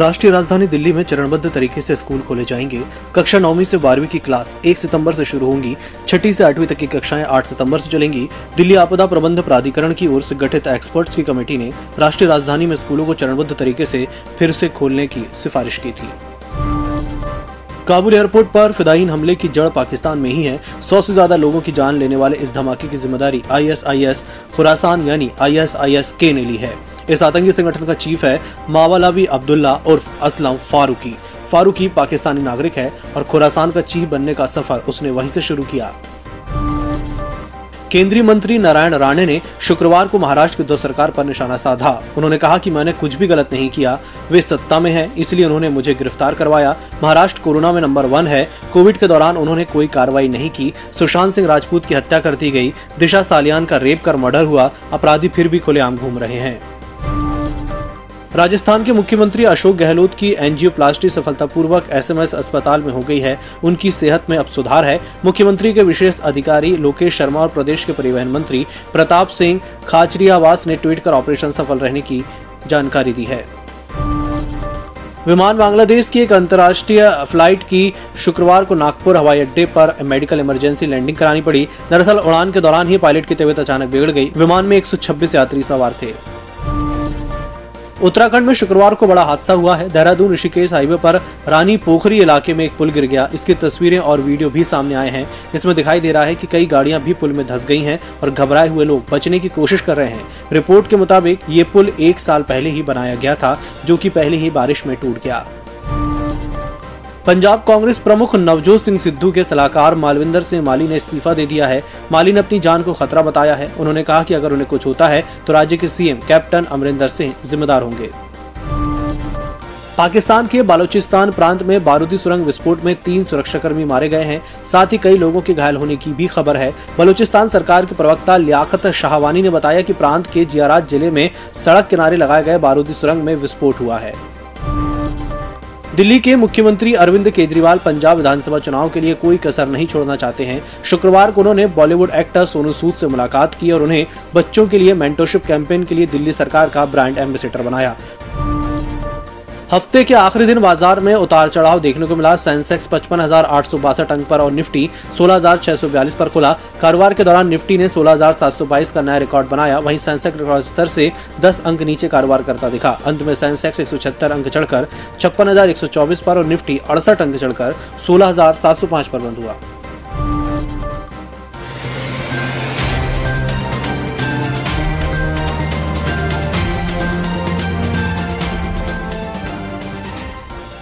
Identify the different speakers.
Speaker 1: राष्ट्रीय राजधानी दिल्ली में चरणबद्ध तरीके से स्कूल खोले जाएँगे। कक्षा नौवीं से बारहवीं की क्लास 1 सितंबर से शुरू होंगी। छठी से आठवीं तक की कक्षाएँ 8 सितंबर से चलेंगी। दिल्ली आपदा प्रबंध प्राधिकरण की ओर से गठित एक्सपर्ट्स की कमेटी ने राष्ट्रीय राजधानी में स्कूलों को चरणबद्ध तरीके से फिर से खोलने की सिफारिश की थी। काबुल एयरपोर्ट पर फिदाइन हमले की जड़ पाकिस्तान में ही है। सौ से ज़्यादा लोगों की जान लेने वाले इस धमाके की ज़िम्मेदारी आईएसआईएस खुरासान यानी आईएसआईएस के ने ली है। इस आतंकी संगठन का चीफ है मावालावी अब्दुल्ला उर्फ़ असलम फारूकी। फारूकी पाकिस्तानी नागरिक है और खुरासान का चीफ बनने का सफ़र उसने वहीं से शुरू किया। केंद्रीय मंत्री नारायण राणे ने शुक्रवार को महाराष्ट्र की दो सरकार पर निशाना साधा। उन्होंने कहा कि मैंने कुछ भी गलत नहीं किया। वे सत्ता में है, इसलिए उन्होंने मुझे गिरफ़्तार करवाया। महाराष्ट्र कोरोना में नंबर वन है। कोविड के दौरान उन्होंने कोई कार्रवाई नहीं की। सुशांत सिंह राजपूत की हत्या कर दी गई। दिशा सालियान का रेप कर मर्डर हुआ। अपराधी फिर भी खुलेआम घूम रहे हैं। राजस्थान के मुख्यमंत्री अशोक गहलोत की एनजियोप्लास्टी सफलतापूर्वक एसएमएस अस्पताल में हो गई है। उनकी सेहत में अब सुधार है। मुख्यमंत्री के विशेष अधिकारी लोकेश शर्मा और प्रदेश के परिवहन मंत्री प्रताप सिंह खाचरियावास ने ट्वीट कर ऑपरेशन सफल रहने की जानकारी दी है। विमान बांग्लादेश की एक अंतर्राष्ट्रीय फ़्लाइट की शुक्रवार को नागपुर हवाई अड्डे पर मेडिकल इमरजेंसी लैंडिंग करानी पड़ी। दरअसल उड़ान के दौरान ही पायलट की तबीयत अचानक बिगड़ गई। विमान में 126 यात्री सवार थे। उत्तराखंड में शुक्रवार को बड़ा हादसा हुआ है। देहरादून ऋषिकेश हाईवे पर रानी पोखरी इलाके में एक पुल गिर गया। इसकी तस्वीरें और वीडियो भी सामने आए हैं। इसमें दिखाई दे रहा है कि कई गाड़ियाँ भी पुल में धस गई हैं और घबराए हुए लोग बचने की कोशिश कर रहे हैं। रिपोर्ट के मुताबिक ये पुल एक साल पहले ही बनाया गया था, जो की पहले ही बारिश में टूट गया। पंजाब कांग्रेस प्रमुख नवजोत सिंह सिद्धू के सलाहकार मालविंदर सिंह माली ने इस्तीफा दे दिया है। माली ने अपनी जान को खतरा बताया है। उन्होंने कहा कि अगर उन्हें कुछ होता है तो राज्य के सीएम कैप्टन अमरिंदर सिंह जिम्मेदार होंगे। पाकिस्तान के बालूचिस्तान प्रांत में बारूदी सुरंग विस्फोट में तीन सुरक्षाकर्मी मारे गए हैं। साथ ही कई लोगों के घायल होने की भी खबर है। बलूचिस्तान सरकार के प्रवक्ता लियाकत शाहवानी ने बताया कि प्रांत के जियारात ज़िले में सड़क किनारे लगाए गए बारूदी सुरंग में विस्फोट हुआ है। दिल्ली के मुख्यमंत्री अरविंद केजरीवाल पंजाब विधानसभा चुनाव के लिए कोई कसर नहीं छोड़ना चाहते हैं। शुक्रवार को उन्होंने बॉलीवुड एक्टर सोनू सूद से मुलाकात की और उन्हें बच्चों के लिए मेंटोरशिप कैंपेन के लिए दिल्ली सरकार का ब्रांड एम्बेसडर बनाया। हफ़्ते के आखिरी दिन बाज़ार में उतार चढ़ाव देखने को मिला। सेंसेक्स पचपन हज़ार आठ सौ बासठ अंक पर और निफ्टी सोलह हज़ार छह सौ बयालीस पर खुला। कारोबार के दौरान निफ्टी ने सोलह हज़ार सात सौ बाईस का नया रिकॉर्ड बनाया। वहीं सेंसेक्स रिकॉर्ड स्तर से दस अंक नीचे कारोबार करता दिखा। अंत में सेंसेक्स एक सौ अंक चढ़कर छप्पन हज़ार एक सौ चौबीस पर और निफ्टी अड़सठ अंक चढ़कर सोलह हज़ार सात सौ पर बंद हुआ।